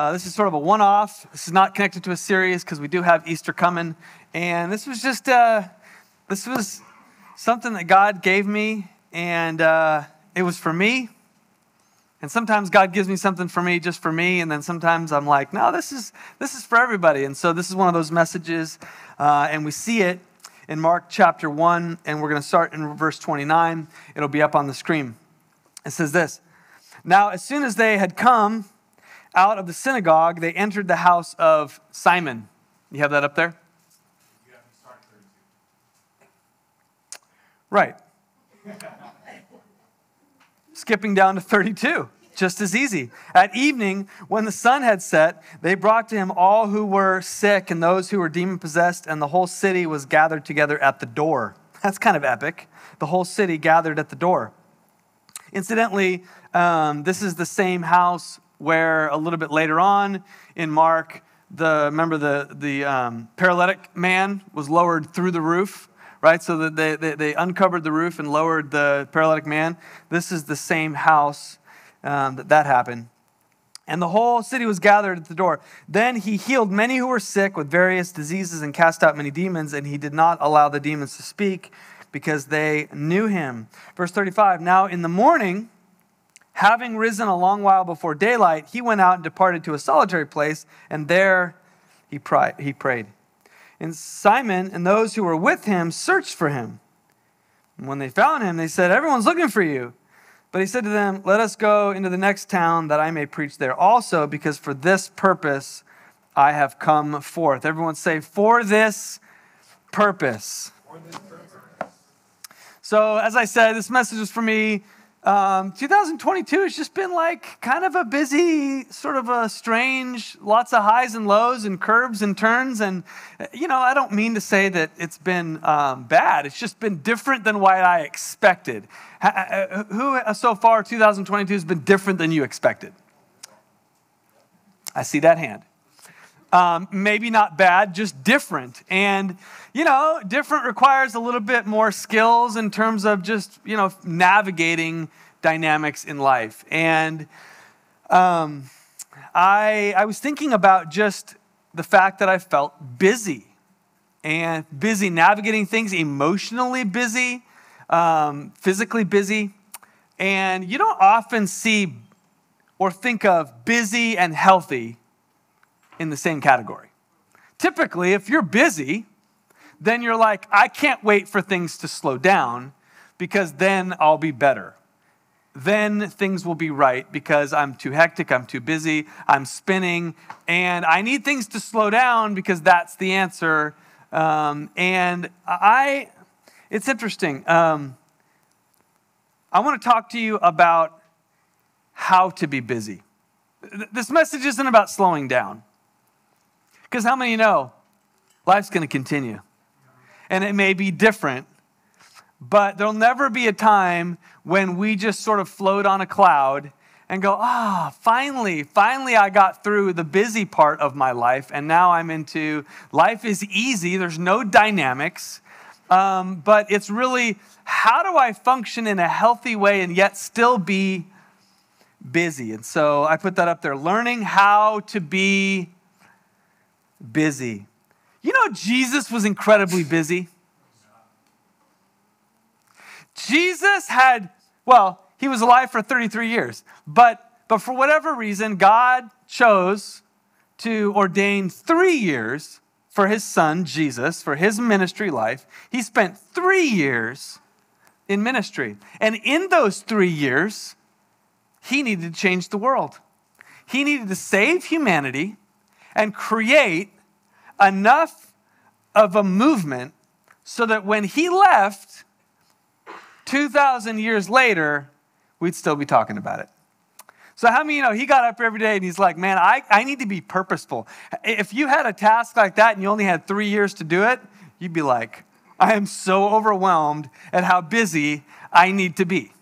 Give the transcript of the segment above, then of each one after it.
Uh, this is sort of a one off. This is not connected to a series because we do have Easter coming. And this was just, uh, this was something that God gave me, and uh, it was for me. And sometimes God gives me something for me just for me, and then sometimes I'm like, no, this is this is for everybody. And so this is one of those messages, uh, and we see it in Mark chapter one, and we're going to start in verse 29. It'll be up on the screen. It says this: Now, as soon as they had come out of the synagogue, they entered the house of Simon. You have that up there? Right. Skipping down to 32, just as easy. At evening, when the sun had set, they brought to him all who were sick and those who were demon possessed, and the whole city was gathered together at the door. That's kind of epic. The whole city gathered at the door. Incidentally, um, this is the same house where a little bit later on in Mark, the remember the the um, paralytic man was lowered through the roof, right? So that they, they, they uncovered the roof and lowered the paralytic man. This is the same house um, that that happened. And the whole city was gathered at the door. Then he healed many who were sick with various diseases and cast out many demons, and he did not allow the demons to speak because they knew him. Verse 35 Now in the morning, Having risen a long while before daylight, he went out and departed to a solitary place, and there he, prayed. And Simon and those who were with him searched for him. And when they found him, they said, Everyone's looking for you. But he said to them, Let us go into the next town that I may preach there also, because for this purpose I have come forth. Everyone say, For this purpose. For this purpose. So, as I said, this message is for me um, 2022 has just been like kind of a busy, sort of a strange, lots of highs and lows and curves and turns. And, you know, I don't mean to say that it's been um, bad, it's just been different than what I expected. Who uh, so far 2022 has been different than you expected? I see that hand. Um, maybe not bad, just different. And, you know, different requires a little bit more skills in terms of just, you know, navigating dynamics in life. And um, I, I was thinking about just the fact that I felt busy and busy navigating things, emotionally busy, um, physically busy. And you don't often see or think of busy and healthy in the same category. Typically, if you're busy, then you're like, I can't wait for things to slow down because then I'll be better. Then things will be right because I'm too hectic, I'm too busy, I'm spinning, and I need things to slow down because that's the answer. Um, and I, it's interesting. Um, I want to talk to you about how to be busy. This message isn't about slowing down. Because how many you know life's going to continue? And it may be different, but there'll never be a time when we just sort of float on a cloud and go, ah, oh, finally, finally I got through the busy part of my life, and now I'm into life is easy, there's no dynamics. Um, but it's really how do I function in a healthy way and yet still be busy? And so I put that up there learning how to be busy. You know, Jesus was incredibly busy. Jesus had, well, he was alive for 33 years, but, but for whatever reason, God chose to ordain three years for his son, Jesus, for his ministry life. He spent three years in ministry. And in those three years, he needed to change the world. He needed to save humanity and create enough of a movement so that when he left, 2,000 years later, we'd still be talking about it. So, how many you know he got up every day and he's like, man, I, I need to be purposeful. If you had a task like that and you only had three years to do it, you'd be like, I am so overwhelmed at how busy I need to be,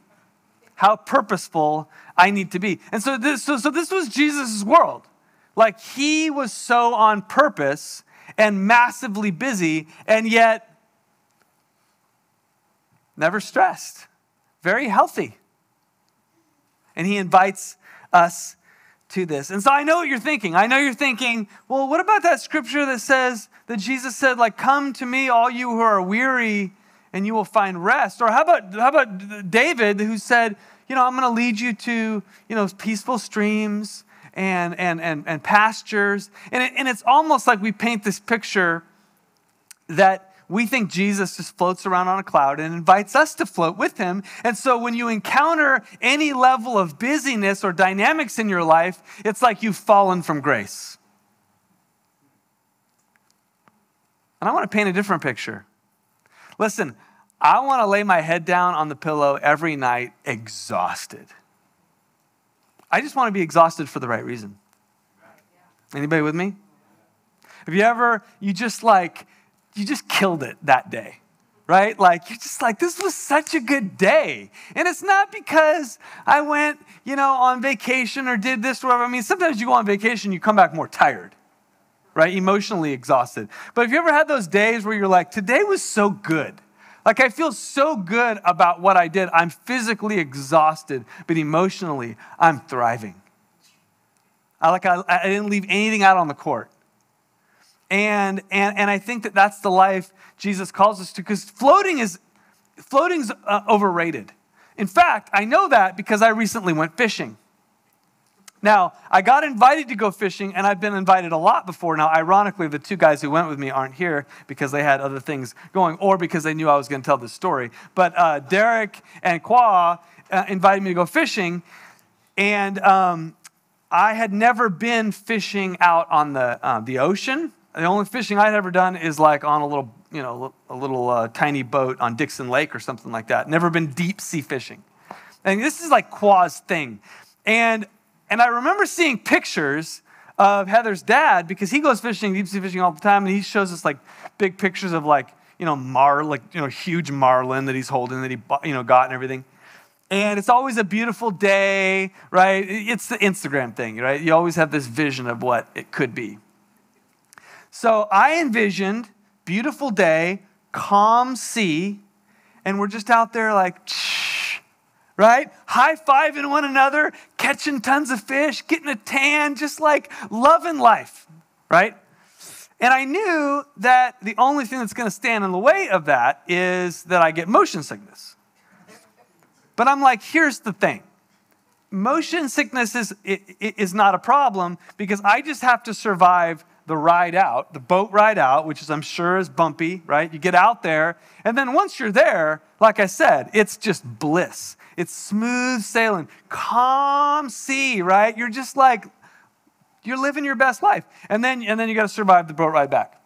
how purposeful I need to be. And so this, so, so this was Jesus' world. Like he was so on purpose and massively busy, and yet never stressed, very healthy. And he invites us to this. And so I know what you're thinking. I know you're thinking, well, what about that scripture that says that Jesus said, like, come to me, all you who are weary, and you will find rest? Or how about how about David who said, you know, I'm going to lead you to, you know, peaceful streams and and and, and pastures. And, it, and it's almost like we paint this picture that we think Jesus just floats around on a cloud and invites us to float with him. And so when you encounter any level of busyness or dynamics in your life, it's like you've fallen from grace. And I want to paint a different picture. Listen, I want to lay my head down on the pillow every night exhausted. I just want to be exhausted for the right reason. Anybody with me? Have you ever, you just like, you just killed it that day, right? Like, you're just like, this was such a good day. And it's not because I went, you know, on vacation or did this or whatever. I mean, sometimes you go on vacation, you come back more tired, right? Emotionally exhausted. But have you ever had those days where you're like, today was so good? Like, I feel so good about what I did. I'm physically exhausted, but emotionally, I'm thriving. I, like, I, I didn't leave anything out on the court. And, and, and I think that that's the life Jesus calls us to because floating is floating's uh, overrated. In fact, I know that because I recently went fishing. Now, I got invited to go fishing, and I've been invited a lot before. Now, ironically, the two guys who went with me aren't here because they had other things going or because they knew I was going to tell this story. But uh, Derek and Qua uh, invited me to go fishing, and um, I had never been fishing out on the, uh, the ocean. The only fishing I'd ever done is like on a little, you know, a little uh, tiny boat on Dixon Lake or something like that. Never been deep sea fishing. And this is like Qua's thing. And, and I remember seeing pictures of Heather's dad because he goes fishing, deep sea fishing all the time, and he shows us like big pictures of like, you know, mar, like, you know, huge marlin that he's holding that he, you know, got and everything. And it's always a beautiful day, right? It's the Instagram thing, right? You always have this vision of what it could be. So I envisioned beautiful day, calm sea, and we're just out there like, right? High fiving one another, catching tons of fish, getting a tan, just like loving life, right? And I knew that the only thing that's going to stand in the way of that is that I get motion sickness. But I'm like, here's the thing motion sickness is, is not a problem because I just have to survive the ride out, the boat ride out, which is, I'm sure, is bumpy, right? You get out there, and then once you're there, like I said, it's just bliss. It's smooth sailing, calm sea, right? You're just like, you're living your best life. And then, and then you got to survive the boat ride back.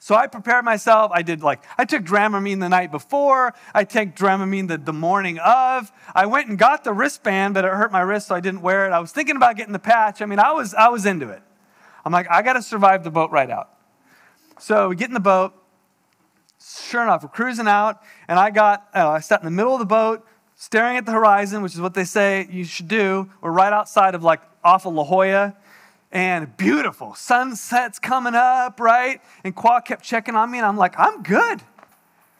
So I prepared myself. I did like, I took Dramamine the night before. I took Dramamine the, the morning of. I went and got the wristband, but it hurt my wrist, so I didn't wear it. I was thinking about getting the patch. I mean, I was, I was into it. I'm like, I got to survive the boat ride out. So we get in the boat. Sure enough, we're cruising out, and I got, uh, I sat in the middle of the boat, staring at the horizon, which is what they say you should do. We're right outside of like off of La Jolla, and beautiful sunsets coming up, right? And Qua kept checking on me, and I'm like, I'm good.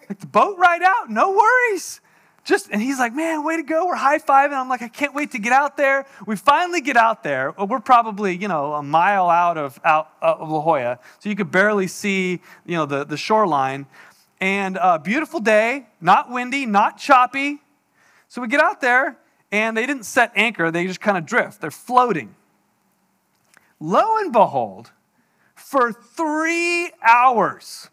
Like the boat ride out, no worries just and he's like man way to go we're high-fiving i'm like i can't wait to get out there we finally get out there we're probably you know a mile out of out of la jolla so you could barely see you know the, the shoreline and a uh, beautiful day not windy not choppy so we get out there and they didn't set anchor they just kind of drift they're floating lo and behold for three hours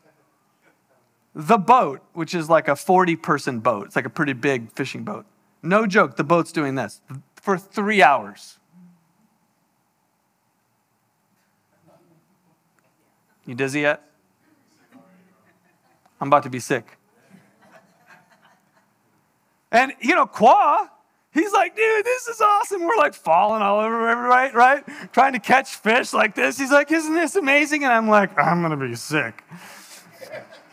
the boat, which is like a 40 person boat, it's like a pretty big fishing boat. No joke, the boat's doing this for three hours. You dizzy yet? I'm about to be sick. And, you know, Qua, he's like, dude, this is awesome. We're like falling all over, right? Right? Trying to catch fish like this. He's like, isn't this amazing? And I'm like, I'm going to be sick.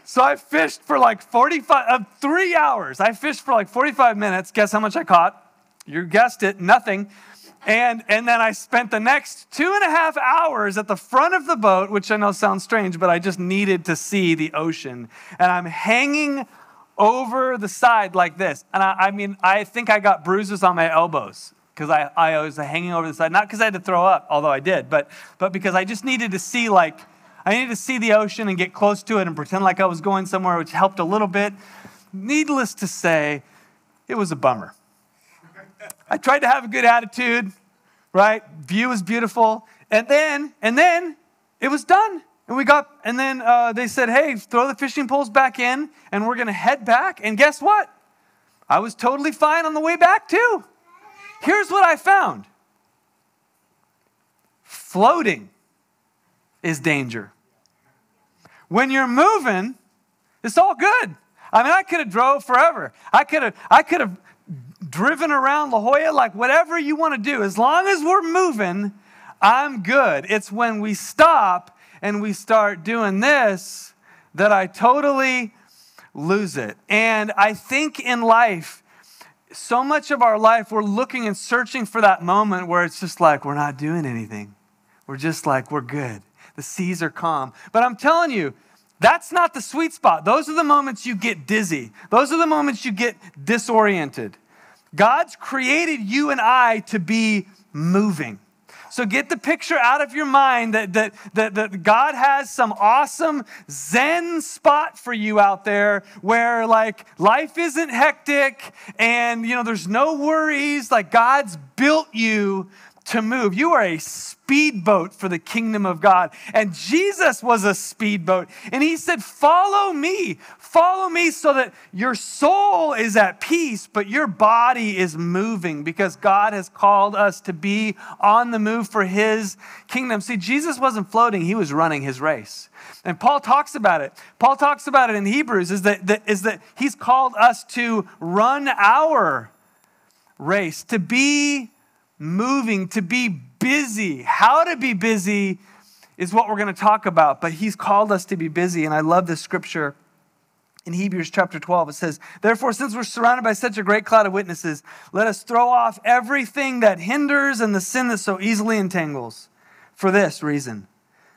So I fished for like 45, uh, three hours. I fished for like 45 minutes. Guess how much I caught? You guessed it, nothing. And, and then I spent the next two and a half hours at the front of the boat, which I know sounds strange, but I just needed to see the ocean. And I'm hanging over the side like this. And I, I mean, I think I got bruises on my elbows because I, I was hanging over the side, not because I had to throw up, although I did, but, but because I just needed to see, like, I needed to see the ocean and get close to it and pretend like I was going somewhere, which helped a little bit. Needless to say, it was a bummer. I tried to have a good attitude, right? View was beautiful. And then, and then it was done. And we got, and then uh, they said, hey, throw the fishing poles back in and we're going to head back. And guess what? I was totally fine on the way back, too. Here's what I found floating is danger. When you're moving, it's all good. I mean, I could have drove forever. I could have, I could have driven around La Jolla, like whatever you want to do. As long as we're moving, I'm good. It's when we stop and we start doing this that I totally lose it. And I think in life, so much of our life, we're looking and searching for that moment where it's just like we're not doing anything. We're just like, we're good. The seas are calm. But I'm telling you, that's not the sweet spot. Those are the moments you get dizzy. Those are the moments you get disoriented. God's created you and I to be moving. So get the picture out of your mind that, that, that, that God has some awesome Zen spot for you out there where like life isn't hectic and you know there's no worries. Like God's built you to move. You are a speedboat for the kingdom of God. And Jesus was a speedboat. And he said, Follow me. Follow me so that your soul is at peace, but your body is moving because God has called us to be on the move for his kingdom. See, Jesus wasn't floating, he was running his race. And Paul talks about it. Paul talks about it in Hebrews is that, that, is that he's called us to run our race, to be moving, to be busy. How to be busy is what we're going to talk about, but he's called us to be busy. And I love this scripture in Hebrews chapter 12. It says, Therefore, since we're surrounded by such a great cloud of witnesses, let us throw off everything that hinders and the sin that so easily entangles. For this reason,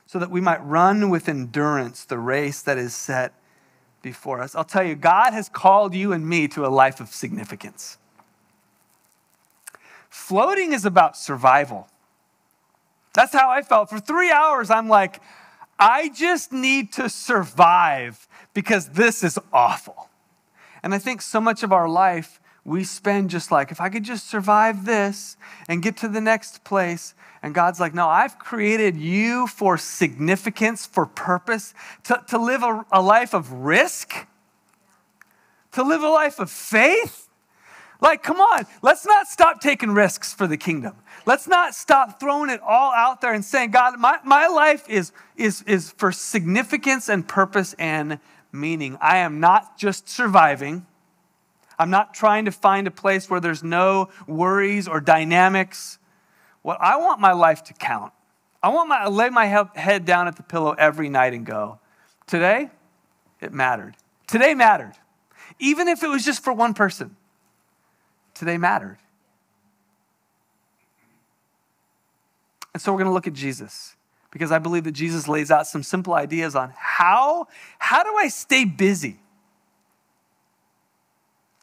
so that we might run with endurance the race that is set before us. I'll tell you, God has called you and me to a life of significance. Floating is about survival. That's how I felt. For three hours, I'm like, I just need to survive because this is awful. And I think so much of our life, we spend just like, if I could just survive this and get to the next place. And God's like, no, I've created you for significance, for purpose, to, to live a, a life of risk, to live a life of faith like, come on, let's not stop taking risks for the kingdom. Let's not stop throwing it all out there and saying, God, my, my life is, is, is for significance and purpose and meaning. I am not just surviving. I'm not trying to find a place where there's no worries or dynamics. What I want my life to count. I want my lay my head down at the pillow every night and go, today it mattered. Today mattered. Even if it was just for one person today mattered. And so we're going to look at Jesus because I believe that Jesus lays out some simple ideas on how how do I stay busy?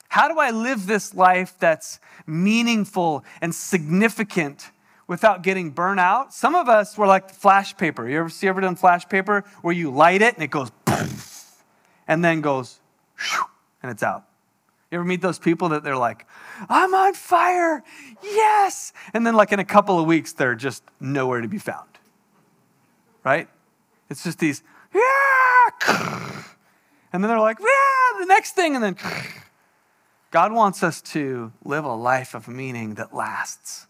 How do I live this life that's meaningful and significant without getting burnt out? Some of us were like flash paper. You ever see ever done flash paper where you light it and it goes and then goes and it's out. You ever meet those people that they're like, I'm on fire, yes. And then, like, in a couple of weeks, they're just nowhere to be found. Right? It's just these, yeah. And then they're like, yeah, the next thing. And then God wants us to live a life of meaning that lasts.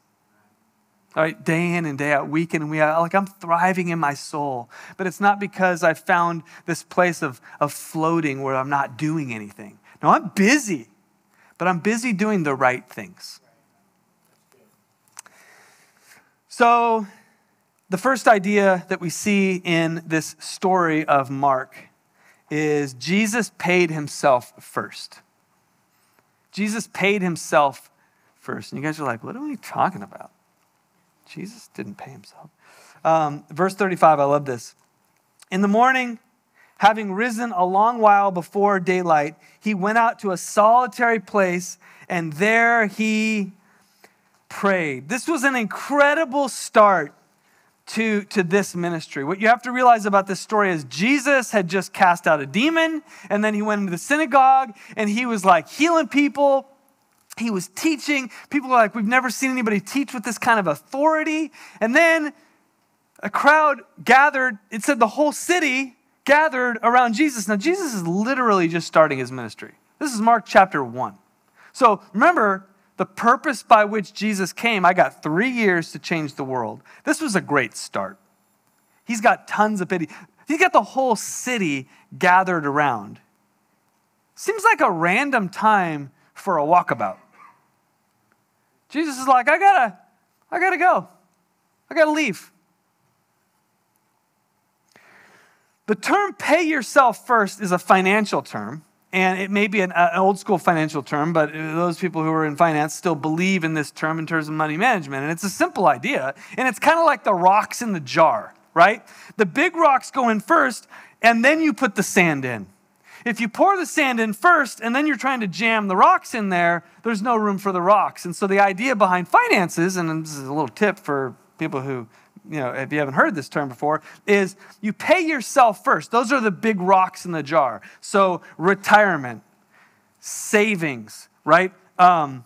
All right, day in and day out, week in and week out, like I'm thriving in my soul. But it's not because I found this place of, of floating where I'm not doing anything. No, I'm busy but I'm busy doing the right things. So, the first idea that we see in this story of Mark is Jesus paid himself first. Jesus paid himself first. And you guys are like, what are we talking about? Jesus didn't pay himself. Um, verse 35, I love this. In the morning, having risen a long while before daylight, he went out to a solitary place, and there he prayed. This was an incredible start to, to this ministry. What you have to realize about this story is Jesus had just cast out a demon, and then he went into the synagogue and he was like healing people. He was teaching. People were like, We've never seen anybody teach with this kind of authority. And then a crowd gathered, it said the whole city gathered around Jesus. Now, Jesus is literally just starting his ministry. This is Mark chapter 1. So remember, the purpose by which Jesus came, I got three years to change the world. This was a great start. He's got tons of pity. He's got the whole city gathered around. Seems like a random time for a walkabout. Jesus is like, I gotta, I gotta go. I gotta leave. The term pay yourself first is a financial term. And it may be an, an, old school financial term, but those people who are in finance still believe in this term in terms of money management. And it's a simple idea. And it's kind of like the rocks in the jar, right? The big rocks go in first, and then you put the sand in. If you pour the sand in first and then you're trying to jam the rocks in there, there's no room for the rocks. And so the idea behind finances, and this is a little tip for people who you know, if you haven't heard this term before, is you pay yourself first. Those are the big rocks in the jar. So, retirement, savings, right? Um,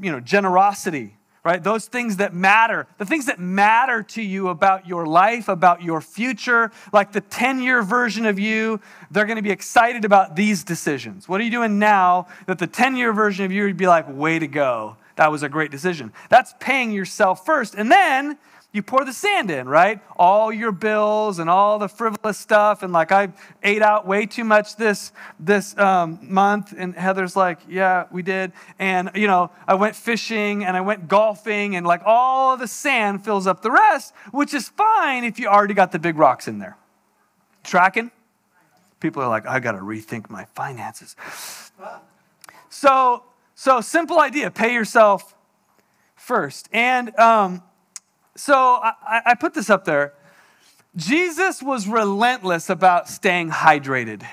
you know, generosity, right? Those things that matter, the things that matter to you about your life, about your future, like the 10 year version of you, they're going to be excited about these decisions. What are you doing now that the 10 year version of you would be like, way to go? That was a great decision. That's paying yourself first. And then you pour the sand in, right? All your bills and all the frivolous stuff. And like, I ate out way too much this, this um, month. And Heather's like, yeah, we did. And, you know, I went fishing and I went golfing and like all the sand fills up the rest, which is fine if you already got the big rocks in there. Tracking? People are like, I got to rethink my finances. So so, simple idea pay yourself first. And um, so I, I put this up there. Jesus was relentless about staying hydrated.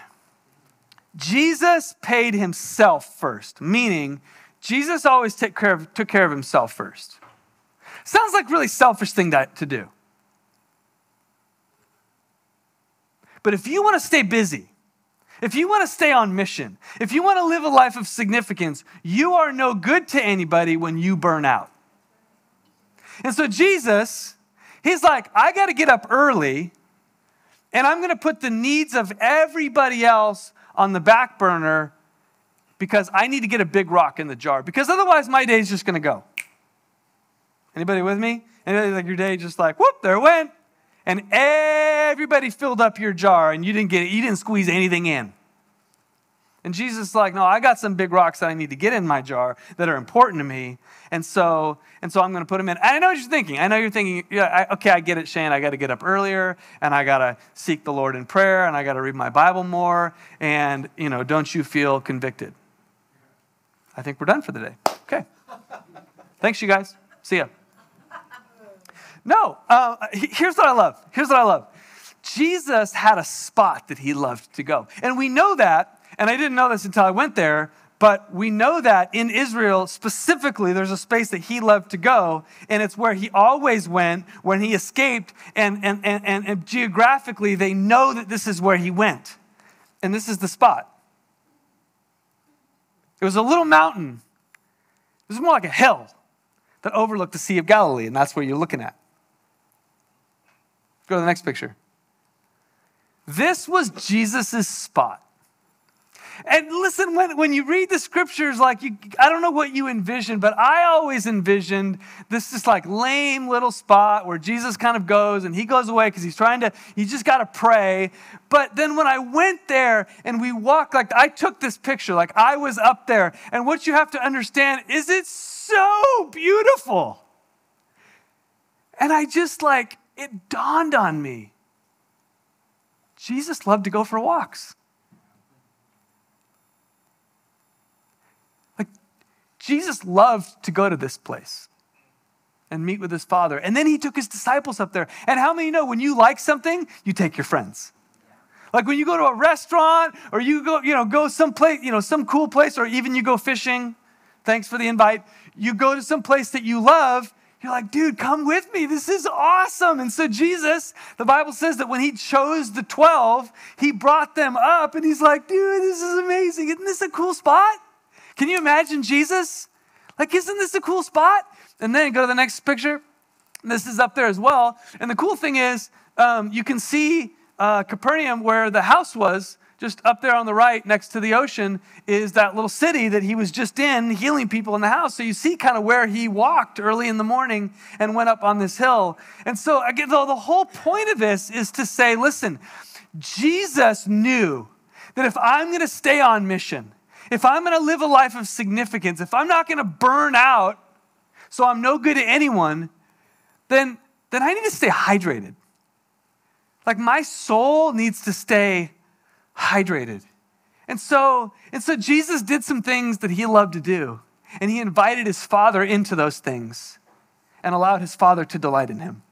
Jesus paid himself first, meaning Jesus always took care of, took care of himself first. Sounds like really selfish thing to, to do. But if you want to stay busy, if you want to stay on mission, if you want to live a life of significance, you are no good to anybody when you burn out. And so Jesus, he's like, I got to get up early and I'm going to put the needs of everybody else on the back burner because I need to get a big rock in the jar because otherwise my day's just going to go. Anybody with me? Anybody like your day just like, whoop, there went and everybody filled up your jar and you didn't get you didn't squeeze anything in. And Jesus is like, no, I got some big rocks that I need to get in my jar that are important to me. And so, and so I'm going to put them in. I know what you're thinking. I know you're thinking, yeah, I, okay, I get it, Shane. I got to get up earlier and I got to seek the Lord in prayer and I got to read my Bible more. And, you know, don't you feel convicted? I think we're done for the day. Okay. Thanks, you guys. See ya. No, uh, here's what I love. Here's what I love. Jesus had a spot that he loved to go. And we know that, and I didn't know this until I went there, but we know that in Israel specifically, there's a space that he loved to go, and it's where he always went when he escaped, and, and, and, and, and geographically, they know that this is where he went. And this is the spot. It was a little mountain, it was more like a hill that overlooked the Sea of Galilee, and that's where you're looking at. Go to the next picture. This was Jesus' spot. And listen, when, when you read the scriptures, like you, I don't know what you envisioned, but I always envisioned this just like lame little spot where Jesus kind of goes and he goes away because he's trying to, he just got to pray. But then when I went there and we walked, like I took this picture, like I was up there. And what you have to understand is it's so beautiful. And I just like, it dawned on me Jesus loved to go for walks. Like, Jesus loved to go to this place and meet with his father. And then he took his disciples up there. And how many know when you like something, you take your friends? Like when you go to a restaurant or you go, you know, go someplace, you know, some cool place, or even you go fishing. Thanks for the invite. you go to some place that you love, you're like, dude, come with me. This is awesome. And so Jesus, the Bible says that when he chose the 12, he brought them up and he's like, dude, this is amazing. Isn't this a cool spot? Can you imagine Jesus? Like, isn't this a cool spot? And then go to the next picture. This is up there as well. And the cool thing is, um, you can see uh, Capernaum where the house was just up there on the right next to the ocean is that little city that he was just in healing people in the house. So you see kind of where he walked early in the morning and went up on this hill. And so again though the whole point of this is to say listen jesus knew that if i'm going to stay on mission if i'm going to live a life of significance if i'm not going to burn out so i'm no good to anyone then then i need to stay hydrated. Like my soul needs to stay hydrated. And so, and so Jesus did some things that he loved to do. And he invited his father into those things and allowed his father to delight in him.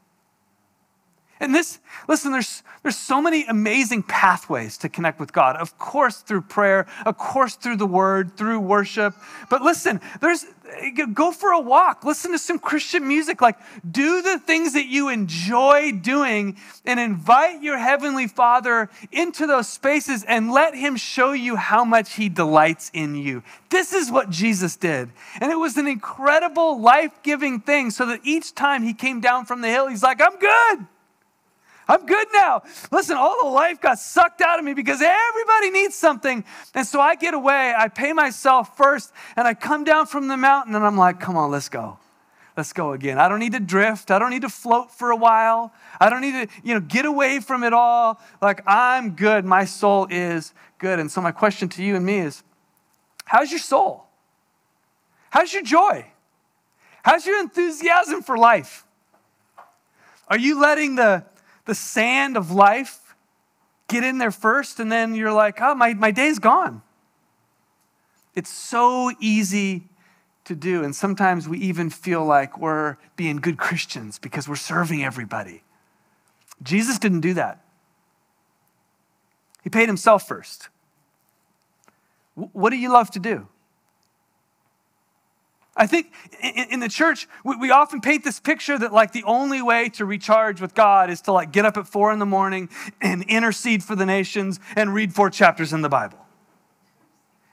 And this, listen, there's, there's so many amazing pathways to connect with God. Of course, through prayer, of course, through the word, through worship. But listen, there's, eh, go for a walk, listen to some Christian music, like do the things that you enjoy doing and invite your Heavenly Father into those spaces and let Him show you how much He delights in you. This is what Jesus did. And it was an incredible, life giving thing so that each time He came down from the hill, He's like, I'm good. I'm good now. Listen, all the life got sucked out of me because everybody needs something. And so I get away, I pay myself first, and I come down from the mountain and I'm like, come on, let's go. Let's go again. I don't need to drift. I don't need to float for a while. I don't need to, you know, get away from it all. Like I'm good. My soul is good. And so my question to you and me is, how's your soul? How's your joy? How's your enthusiasm for life? Are you letting the the sand of life, get in there first, and then you're like, oh, my, my day's gone. It's so easy to do. And sometimes we even feel like we're being good Christians because we're serving everybody. Jesus didn't do that. He paid himself first. What do you love to do? I think in, the church, we, often paint this picture that like the only way to recharge with God is to like get up at four in the morning and intercede for the nations and read four chapters in the Bible.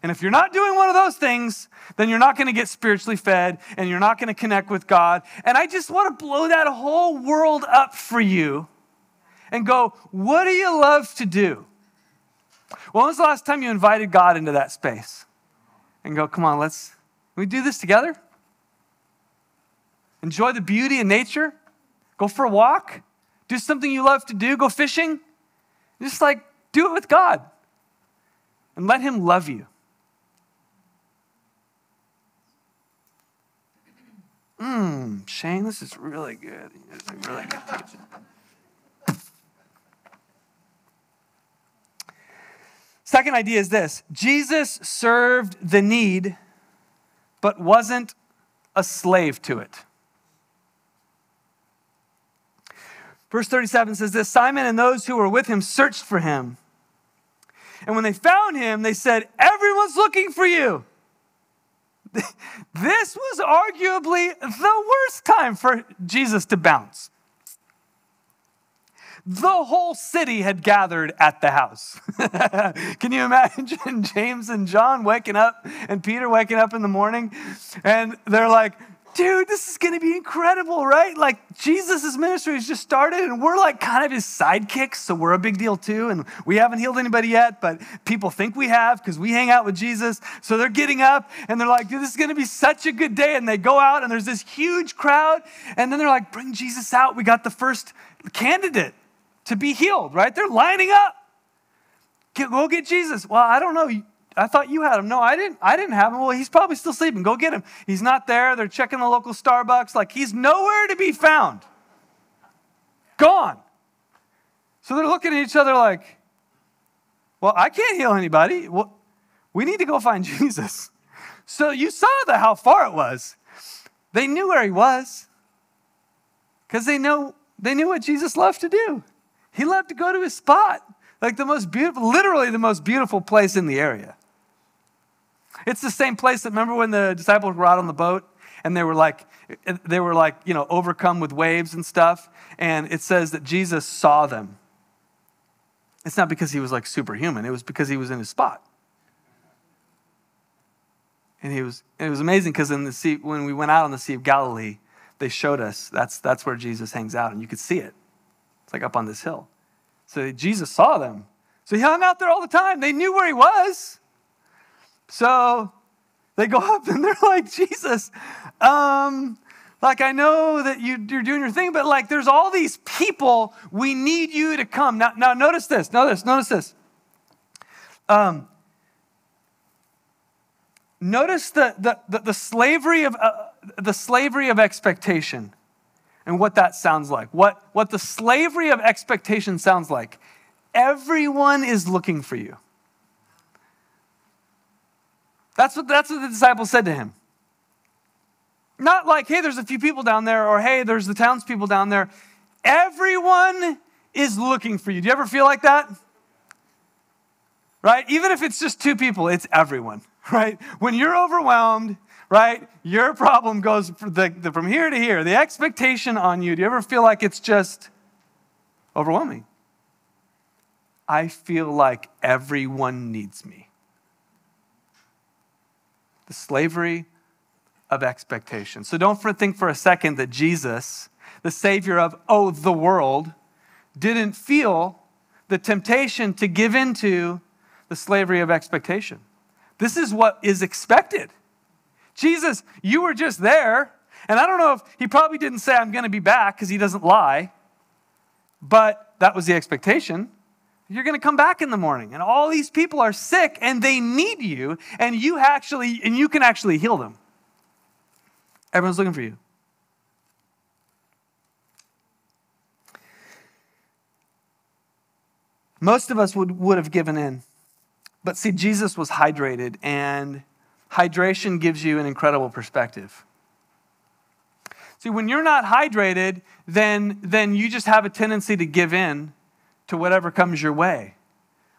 And if you're not doing one of those things, then you're not going to get spiritually fed and you're not going to connect with God. And I just want to blow that whole world up for you and go, what do you love to do? When was the last time you invited God into that space? And go, come on, let's we do this together? Enjoy the beauty of nature? Go for a walk? Do something you love to do? Go fishing? Just like do it with God and let Him love you. Mmm, Shane, this is really good. This is really good. Second idea is this Jesus served the need but wasn't a slave to it. Verse 37 says this Simon and those who were with him searched for him. And when they found him, they said, Everyone's looking for you. This was arguably the worst time for Jesus to bounce the whole city had gathered at the house. Can you imagine James and John waking up and Peter waking up in the morning and they're like, dude, this is going to be incredible, right? Like Jesus' ministry has just started and we're like kind of his sidekicks, so we're a big deal too. And we haven't healed anybody yet, but people think we have because we hang out with Jesus. So they're getting up and they're like, dude, this is going to be such a good day. And they go out and there's this huge crowd. And then they're like, bring Jesus out. We got the first candidate to be healed, right? They're lining up. Go get Jesus. Well, I don't know. I thought you had him. No, I didn't. I didn't have him. Well, he's probably still sleeping. Go get him. He's not there. They're checking the local Starbucks. Like he's nowhere to be found. Gone. So they're looking at each other like, well, I can't heal anybody. Well, we need to go find Jesus. So you saw the, how far it was. They knew where he was because they know they knew what Jesus loved to do. He loved to go to his spot, like the most beautiful, literally the most beautiful place in the area. It's the same place that remember when the disciples were out on the boat and they were like, they were like, you know, overcome with waves and stuff. And it says that Jesus saw them. It's not because he was like superhuman, it was because he was in his spot. And he was, and it was amazing because in the sea, when we went out on the Sea of Galilee, they showed us that's, that's where Jesus hangs out, and you could see it. It's like up on this hill. So Jesus saw them. So he hung out there all the time. They knew where he was. So they go up and they're like, Jesus, um, like I know that you, are doing your thing, but like there's all these people. We need you to come. Now, now notice this. Notice, notice this. Um, notice the, the, the, the slavery of uh, the slavery of expectation and what that sounds like. What, what the slavery of expectation sounds like. Everyone is looking for you. That's what, that's what the disciples said to him. Not like, hey, there's a few people down there, or hey, there's the townspeople down there. Everyone is looking for you. Do you ever feel like that? Right? Even if it's just two people, it's everyone, right? When you're overwhelmed, right, your problem goes from, here to here. The expectation on you, do you ever feel like it's just overwhelming? I feel like everyone needs me the slavery of expectation. So don't think for a second that Jesus, the Savior of, oh, the world, didn't feel the temptation to give into the slavery of expectation. This is what is expected. Jesus, you were just there. And I don't know if he probably didn't say, I'm going to be back because he doesn't lie, but that was the expectation. You're going to come back in the morning, and all these people are sick and they need you, and you actually, and you can actually heal them. Everyone's looking for you. Most of us would, would have given in. But see, Jesus was hydrated, and hydration gives you an incredible perspective. See, when you're not hydrated, then, then you just have a tendency to give in to whatever comes your way,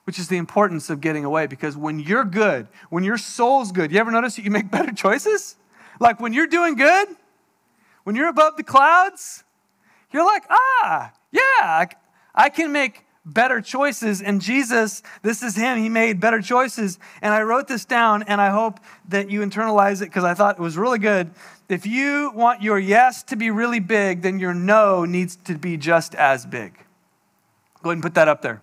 which is the importance of getting away. Because when you're good, when your soul's good, you ever notice that you make better choices? Like when you're doing good, when you're above the clouds, you're like, ah, yeah, I can make better choices. And Jesus, this is Him. He made better choices. And I wrote this down, and I hope that you internalize it because I thought it was really good. If you want your yes to be really big, then your no needs to be just as big. Go ahead and put that up there.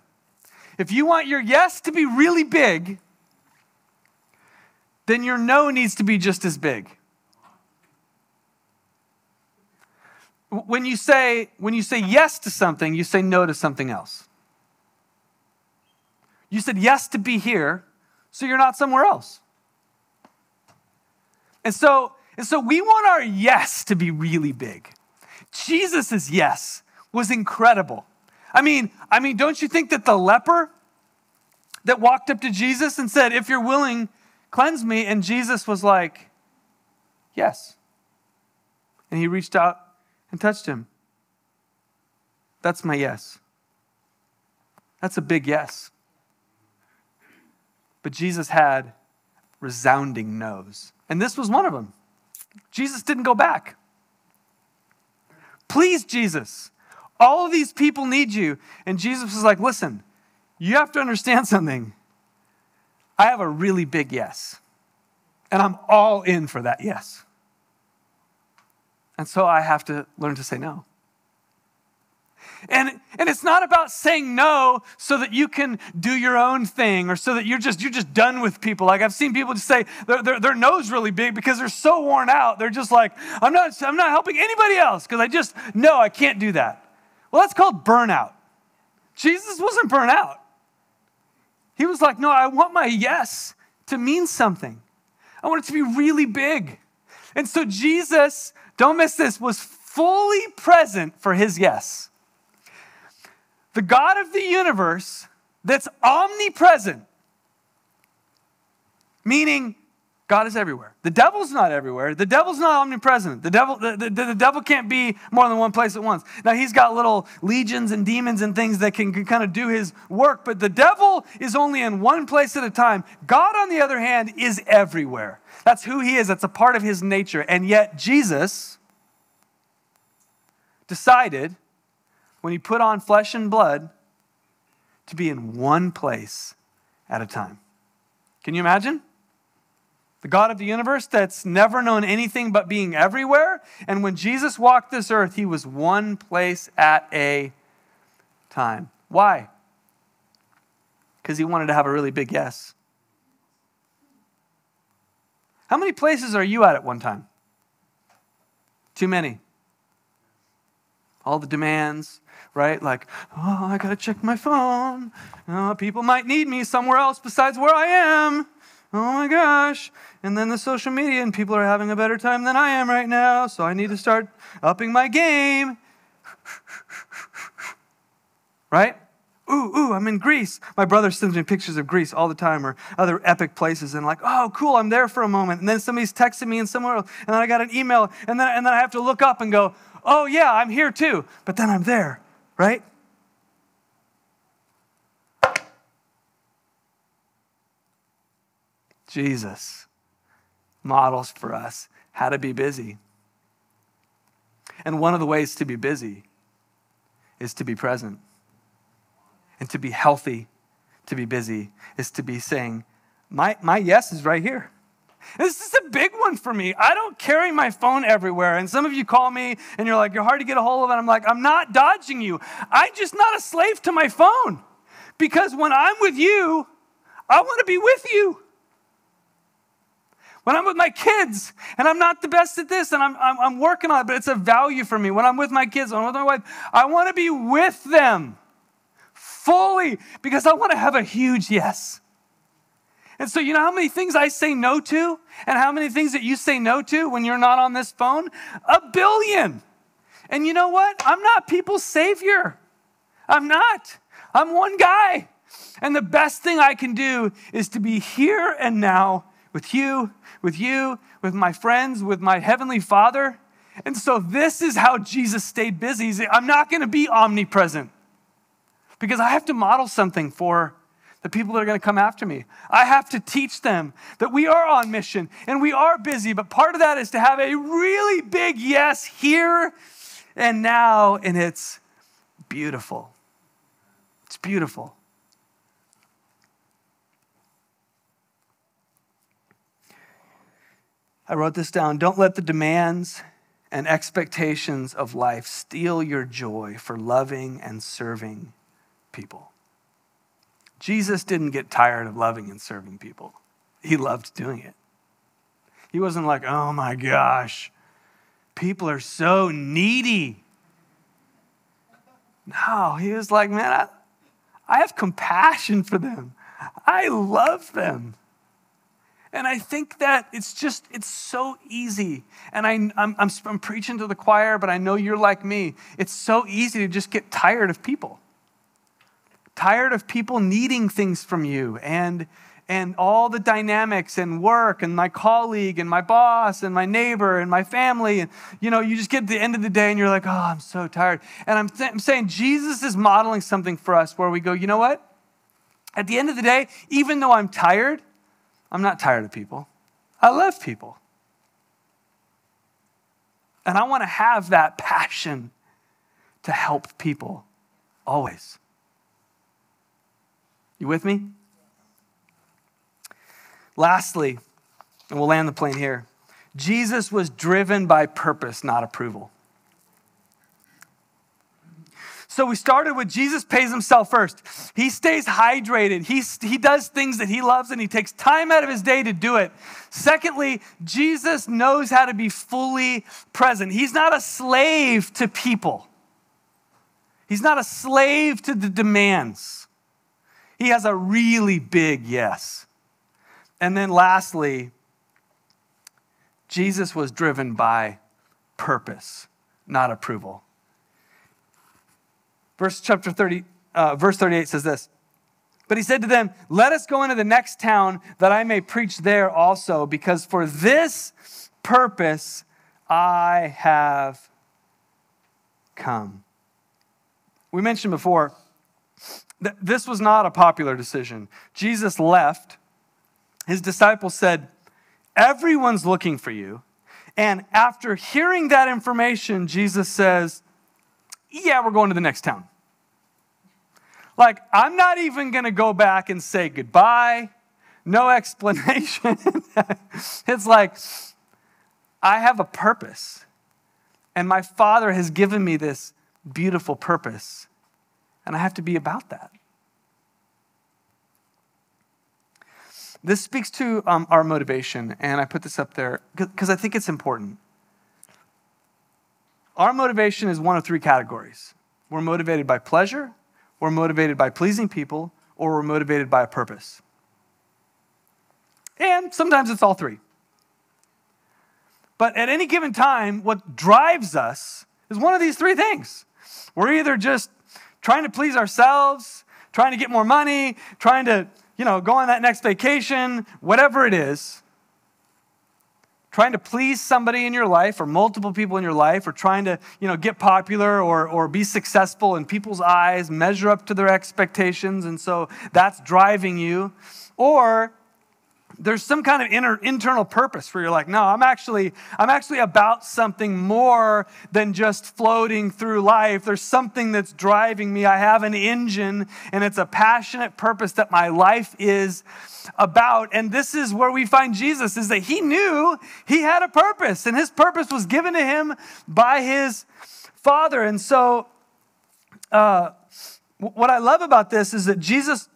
If you want your yes to be really big, then your no needs to be just as big. When you say when you say yes to something, you say no to something else. You said yes to be here, so you're not somewhere else. And so, and so we want our yes to be really big. Jesus' yes was incredible. I mean, I mean, don't you think that the leper that walked up to Jesus and said, If you're willing, cleanse me, and Jesus was like, Yes. And he reached out and touched him. That's my yes. That's a big yes. But Jesus had resounding no's. And this was one of them. Jesus didn't go back. Please, Jesus, all of these people need you. And Jesus was like, listen, you have to understand something. I have a really big yes. And I'm all in for that yes. And so I have to learn to say no. And, and it's not about saying no so that you can do your own thing or so that you're just, you're just done with people. Like I've seen people just say their, their, their nose really big because they're so worn out. They're just like, I'm not, I'm not helping anybody else because I just, no, I can't do that. Well, that's called burnout. Jesus wasn't burnt out. He was like, no, I want my yes to mean something. I want it to be really big. And so Jesus, don't miss this, was fully present for his yes. The God of the universe that's omnipresent, meaning God is everywhere. The devil's not everywhere. The devil's not omnipresent. The devil, the, the, the, devil can't be more than one place at once. Now, he's got little legions and demons and things that can, can kind of do his work, but the devil is only in one place at a time. God, on the other hand, is everywhere. That's who he is, that's a part of his nature. And yet, Jesus decided when he put on flesh and blood to be in one place at a time. Can you imagine? the God of the universe that's never known anything but being everywhere. And when Jesus walked this earth, he was one place at a time. Why? Because he wanted to have a really big yes. How many places are you at at one time? Too many. All the demands, right? Like, oh, I got to check my phone. Oh, people might need me somewhere else besides where I am oh my gosh. And then the social media, and people are having a better time than I am right now, so I need to start upping my game. right? Ooh, ooh, I'm in Greece. My brother sends me pictures of Greece all the time or other epic places and like, oh, cool, I'm there for a moment. And then somebody's texting me in somewhere else. And then I got an email. And then, and then I have to look up and go, oh, yeah, I'm here too. But then I'm there, right? Jesus models for us how to be busy. And one of the ways to be busy is to be present. And to be healthy, to be busy, is to be saying, My, my yes is right here. This is a big one for me. I don't carry my phone everywhere. And some of you call me and you're like, you're hard to get a hold of. And I'm like, I'm not dodging you. I'm just not a slave to my phone. Because when I'm with you, I want to be with you when I'm with my kids and I'm not the best at this and I'm, I'm, I'm, working on it, but it's a value for me. When I'm with my kids, when I'm with my wife, I want to be with them fully because I want to have a huge yes. And so, you know how many things I say no to and how many things that you say no to when you're not on this phone? A billion. And you know what? I'm not people's savior. I'm not. I'm one guy. And the best thing I can do is to be here and now with you with you, with my friends, with my Heavenly Father. And so this is how Jesus stayed busy. I'm not going to be omnipresent because I have to model something for the people that are going to come after me. I have to teach them that we are on mission and we are busy, but part of that is to have a really big yes here and now, and it's beautiful. It's beautiful. I wrote this down. Don't let the demands and expectations of life steal your joy for loving and serving people. Jesus didn't get tired of loving and serving people, he loved doing it. He wasn't like, oh my gosh, people are so needy. No, he was like, man, I, I have compassion for them. I love them. And I think that it's just, it's so easy. And I, I'm, I'm, I'm, preaching to the choir, but I know you're like me. It's so easy to just get tired of people. Tired of people needing things from you and, and all the dynamics and work and my colleague and my boss and my neighbor and my family. And, you know, you just get to the end of the day and you're like, oh, I'm so tired. And I'm, th- I'm saying Jesus is modeling something for us where we go, you know what? At the end of the day, even though I'm tired, I'm not tired of people. I love people. And I want to have that passion to help people always. You with me? Lastly, and we'll land the plane here Jesus was driven by purpose, not approval. So we started with Jesus pays himself first. He stays hydrated. He, he does things that he loves and he takes time out of his day to do it. Secondly, Jesus knows how to be fully present. He's not a slave to people, he's not a slave to the demands. He has a really big yes. And then lastly, Jesus was driven by purpose, not approval. Verse chapter 30, uh, verse 38 says this But he said to them, Let us go into the next town that I may preach there also, because for this purpose I have come. We mentioned before this was not a popular decision. Jesus left. His disciples said, Everyone's looking for you. And after hearing that information, Jesus says, Yeah, we're going to the next town. Like, I'm not even going to go back and say goodbye, no explanation. it's like, I have a purpose, and my Father has given me this beautiful purpose, and I have to be about that. This speaks to um, our motivation, and I put this up there because I think it's important. Our motivation is one of three categories we're motivated by pleasure, we're motivated by pleasing people, or we're motivated by a purpose. And sometimes it's all three. But at any given time, what drives us is one of these three things. We're either just trying to please ourselves, trying to get more money, trying to, you know, go on that next vacation, whatever it is, trying to please somebody in your life or multiple people in your life or trying to you know get popular or, or be successful in people's eyes measure up to their expectations and so that's driving you. Or there's some kind of inner, internal purpose where you're like no i'm actually i'm actually about something more than just floating through life. There's something that's driving me. I have an engine and it's a passionate purpose that my life is about. And this is where we find jesus is that he knew he had a purpose and his purpose was given to him by his father. And so uh, what i love about this is that jesus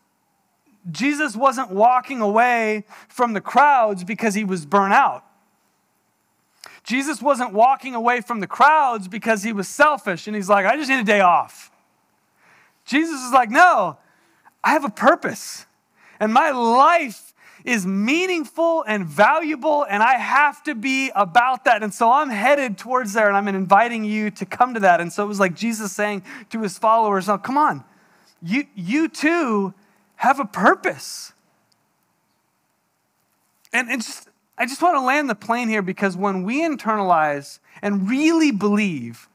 Jesus wasn't walking away from the crowds because he was burnt out. Jesus wasn't walking away from the crowds because he was selfish and he's like, I just need a day off. Jesus is like, No, I have a purpose and my life is meaningful and valuable, and I have to be about that. And so I'm headed towards there, and I'm inviting you to come to that. And so it was like Jesus saying to his followers, Now, come on, you, you too have a purpose. And, and just, I just want to land the plane here because when we internalize and really believe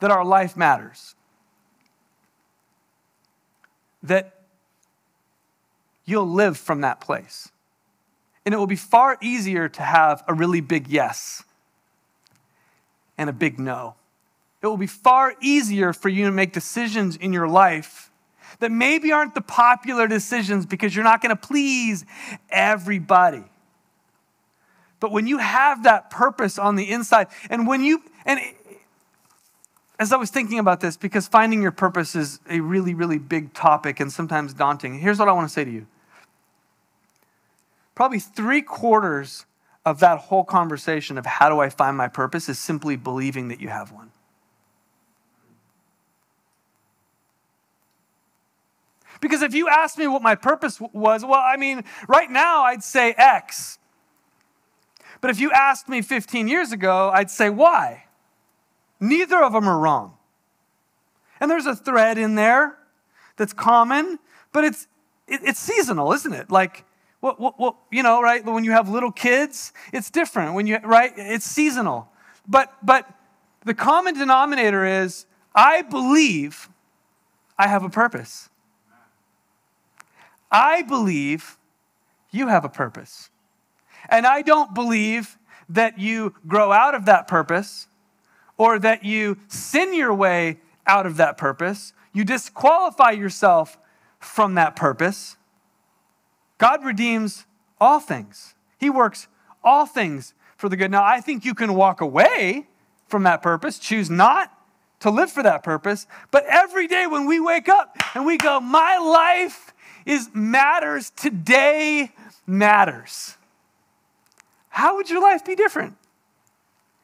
that our life matters, that you'll live from that place. And it will be far easier to have a really big yes and a big no. It will be far easier for you to make decisions in your life that maybe aren't the popular decisions because you're not going to please everybody. But when you have that purpose on the inside, and when you, and as I was thinking about this, because finding your purpose is a really, really big topic and sometimes daunting, here's what I want to say to you. Probably three quarters of that whole conversation of how do I find my purpose is simply believing that you have one. Because if you asked me what my purpose was, well, I mean, right now I'd say X. But if you asked me 15 years ago, I'd say Y. Neither of them are wrong. And there's a thread in there that's common, but it's, it, it's seasonal, isn't it? Like, what, what, what, you know, right? When you have little kids, it's different. When you, right? It's seasonal. But, but the common denominator is I believe I have a purpose. I believe you have a purpose. And I don't believe that you grow out of that purpose or that you sin your way out of that purpose. You disqualify yourself from that purpose. God redeems all things, He works all things for the good. Now, I think you can walk away from that purpose, choose not to live for that purpose, but every day when we wake up and we go, My life is matters today matters. How would your life be different?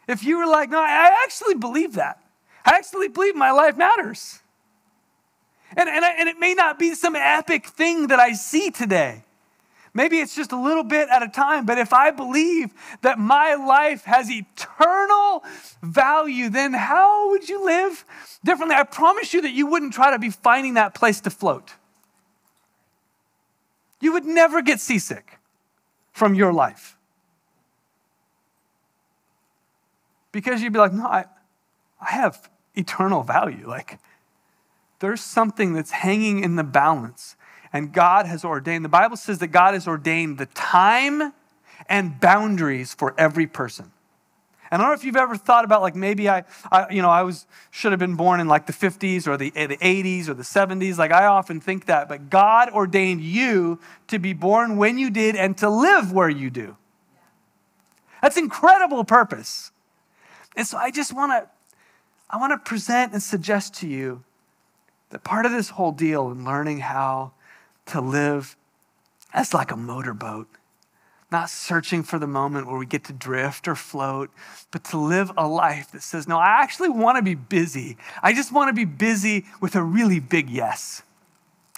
If you were like, no, I actually believe that. I actually believe my life matters. And, and, I, and it may not be some epic thing that I see today. Maybe it's just a little bit at a time, but if I believe that my life has eternal value, then how would you live differently? I promise you that you wouldn't try to be finding that place to float. You would never get seasick from your life. Because you'd be like, no, I, I have eternal value. Like, there's something that's hanging in the balance. And God has ordained, the Bible says that God has ordained the time and boundaries for every person. And I don't know if you've ever thought about like maybe I, I, you know, I was should have been born in like the 50s or the, eh, the 80s or the 70s. Like I often think that, but God ordained you to be born when you did and to live where you do. That's incredible purpose. And so I just want to I want to present and suggest to you that part of this whole deal in learning how to live as like a motorboat, not searching for the moment where we get to drift or float, but to live a life that says, No, I actually want to be busy. I just want to be busy with a really big yes.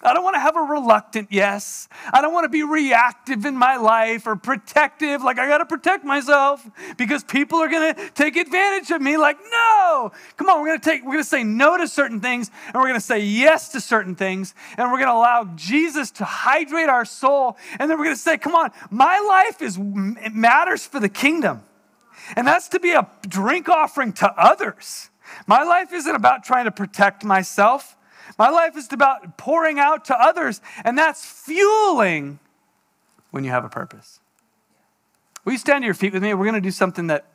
I don't want to have a reluctant yes. I don't want to be reactive in my life or protective, like I got to protect myself because people are going to take advantage of me. Like, no, come on, we're going to take, we're going to say no to certain things and we're going to say yes to certain things and we're going to allow Jesus to hydrate our soul. And then we're going to say, come on, my life is, it matters for the kingdom. And that's to be a drink offering to others. My life isn't about trying to protect myself. My life is about pouring out to others, and that's fueling when you have a purpose. Will you stand to your feet with me? We're going to do something that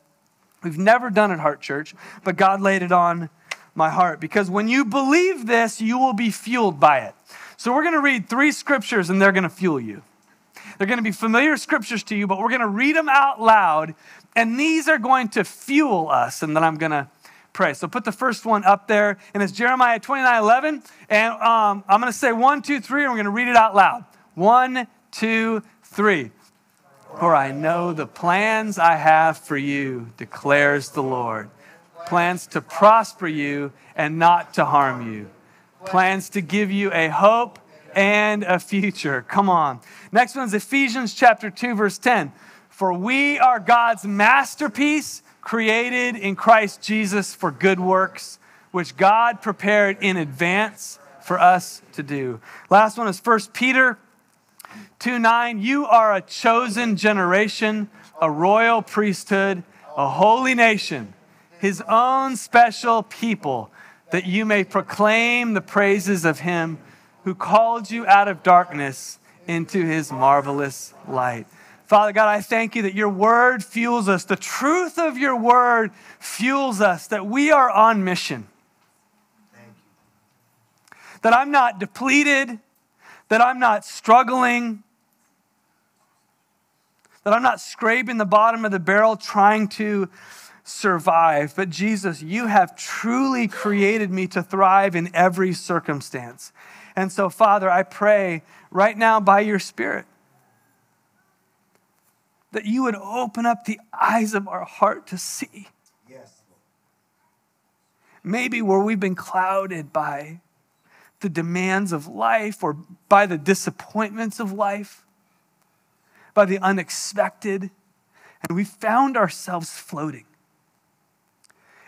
we've never done at Heart Church, but God laid it on my heart because when you believe this, you will be fueled by it. So we're going to read three scriptures and they're going to fuel you. They're going to be familiar scriptures to you, but we're going to read them out loud, and these are going to fuel us. And then I'm going to pray. So put the first one up there, and it's Jeremiah 29 11. And um, I'm going to say one, two, three, and we're going to read it out loud. One, two, three. For I know the plans I have for you, declares the Lord. Plans to prosper you and not to harm you. Plans to give you a hope and a future. Come on. Next one is Ephesians chapter 2, verse 10. For we are God's masterpiece created in Christ Jesus for good works, which God prepared in advance for us to do. Last one is 1 Peter 2 9. You are a chosen generation, a royal priesthood, a holy nation, his own special people, that you may proclaim the praises of him who called you out of darkness into his marvelous light. Father God, I thank you that your word fuels us. The truth of your word fuels us, that we are on mission. That I'm not depleted, that I'm not struggling, that I'm not scraping the bottom of the barrel trying to survive. But Jesus, you have truly created me to thrive in every circumstance. And so, Father, I pray right now by your Spirit that you would open up the eyes of our heart to see. Yes. Maybe where we've been clouded by the demands of life or by the disappointments of life, by the unexpected, and we found ourselves floating.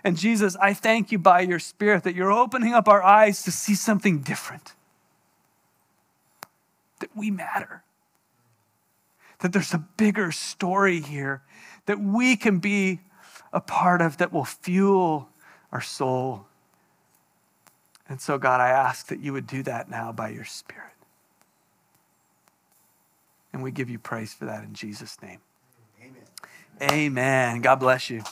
And Jesus, I thank you by your Spirit that you're opening up our eyes to see something different, that we matter that there's a bigger story here that we can be a part of that will fuel our soul. And so, God, I ask that you would do that now by your Spirit. And we give you praise for that in Jesus' name. Amen. Amen. God bless you.